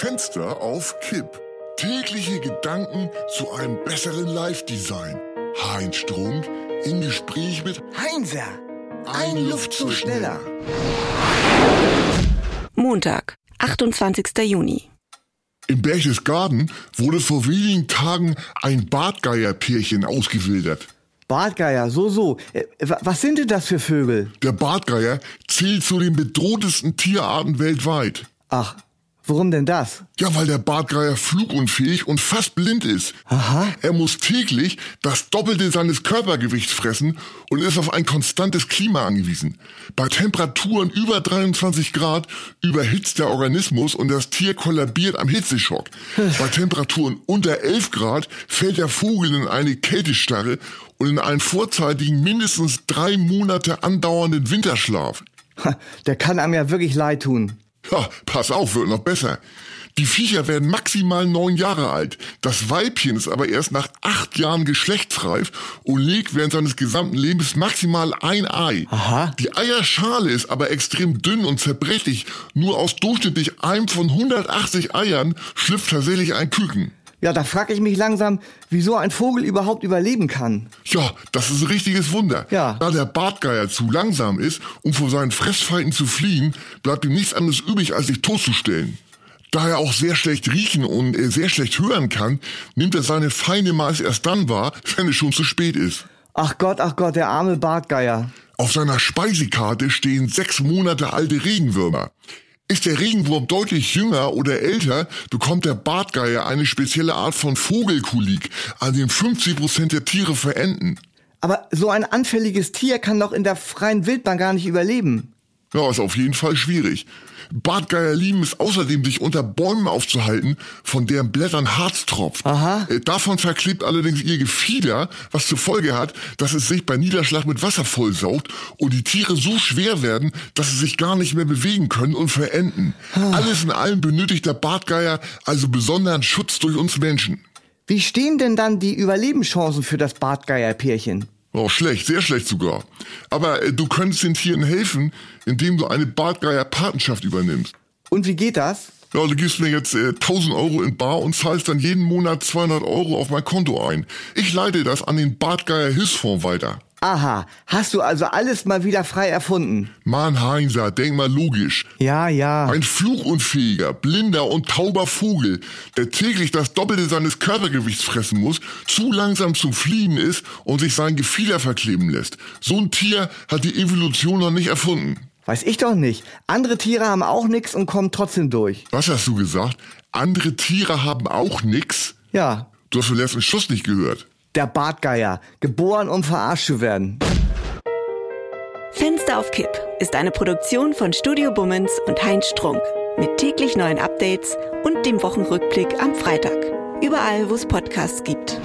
Fenster auf Kipp. Tägliche Gedanken zu einem besseren Live-Design. Heinz Strunk im Gespräch mit Heinzer, ein, Luftzug schneller. Montag, 28. Juni. Im Berchtesgaden wurde vor wenigen Tagen ein Bartgeierpärchen ausgewildert. Bartgeier, so, so. Äh, wa- Was sind denn das für Vögel? Der Bartgeier zählt zu den bedrohtesten Tierarten weltweit. Ach, warum denn das? Ja, weil der Bartgeier flugunfähig und fast blind ist. Aha. Er muss täglich das Doppelte seines Körpergewichts fressen und ist auf ein konstantes Klima angewiesen. Bei Temperaturen über 23 Grad überhitzt der Organismus und das Tier kollabiert am Hitzeschock. Bei Temperaturen unter 11 Grad fällt der Vogel in eine Kältestarre und in einen vorzeitigen, mindestens drei Monate andauernden Winterschlaf. Der kann einem ja wirklich leid tun. Ja, pass auf, wird noch besser. Die Viecher werden maximal neun Jahre alt. Das Weibchen ist aber erst nach acht Jahren geschlechtsreif und legt während seines gesamten Lebens maximal ein Ei. Aha. Die Eierschale ist aber extrem dünn und zerbrechlich. Nur aus durchschnittlich einem von 180 Eiern schlüpft tatsächlich ein Küken. Ja, da frag ich mich langsam, wieso ein Vogel überhaupt überleben kann. Ja, das ist ein richtiges Wunder. Ja. Da der Bartgeier zu langsam ist, um vor seinen Fressfeinden zu fliehen, bleibt ihm nichts anderes übrig, als sich totzustellen. Da er auch sehr schlecht riechen und äh, sehr schlecht hören kann, nimmt er seine Feinde meist erst dann wahr, wenn es schon zu spät ist. Ach Gott, ach Gott, der arme Bartgeier. Auf seiner Speisekarte stehen sechs Monate alte Regenwürmer. Ist der Regenwurm deutlich jünger oder älter, bekommt der Bartgeier eine spezielle Art von Vogelkulik, an dem 50 Prozent der Tiere verenden. Aber so ein anfälliges Tier kann doch in der freien Wildbahn gar nicht überleben. Ja, ist auf jeden Fall schwierig. Bartgeier lieben es außerdem, sich unter Bäumen aufzuhalten, von deren Blättern Harz tropft. Aha. Äh, Davon verklebt allerdings ihr Gefieder, was zur Folge hat, dass es sich bei Niederschlag mit Wasser vollsaugt und die Tiere so schwer werden, dass sie sich gar nicht mehr bewegen können und verenden. Alles in allem benötigt der Bartgeier also besonderen Schutz durch uns Menschen. Wie stehen denn dann die Überlebenschancen für das Bartgeierpärchen? Oh, schlecht, sehr schlecht sogar. Aber äh, du könntest den Tieren helfen, indem du eine Bartgeier-Patenschaft übernimmst. Und wie geht das? Ja, du gibst mir jetzt äh, 1000 Euro in Bar und zahlst dann jeden Monat 200 Euro auf mein Konto ein. Ich leite das an den Bartgeier Hilfsfonds weiter. Aha, hast du also alles mal wieder frei erfunden? Mann, Heinzer, denk mal logisch. Ja, ja. Ein flugunfähiger, blinder und tauber Vogel, der täglich das Doppelte seines Körpergewichts fressen muss, zu langsam zum Fliehen ist und sich sein Gefieder verkleben lässt. So ein Tier hat die Evolution noch nicht erfunden. Weiß ich doch nicht. Andere Tiere haben auch nix und kommen trotzdem durch. Was hast du gesagt? Andere Tiere haben auch nix? Ja, Du hast den letzten Schuss nicht gehört. Der Bartgeier, geboren um verarscht zu werden. Fenster auf Kipp ist eine Produktion von Studio Bummens und Heinz Strunk. Mit täglich neuen Updates und dem Wochenrückblick am Freitag. Überall, wo es Podcasts gibt.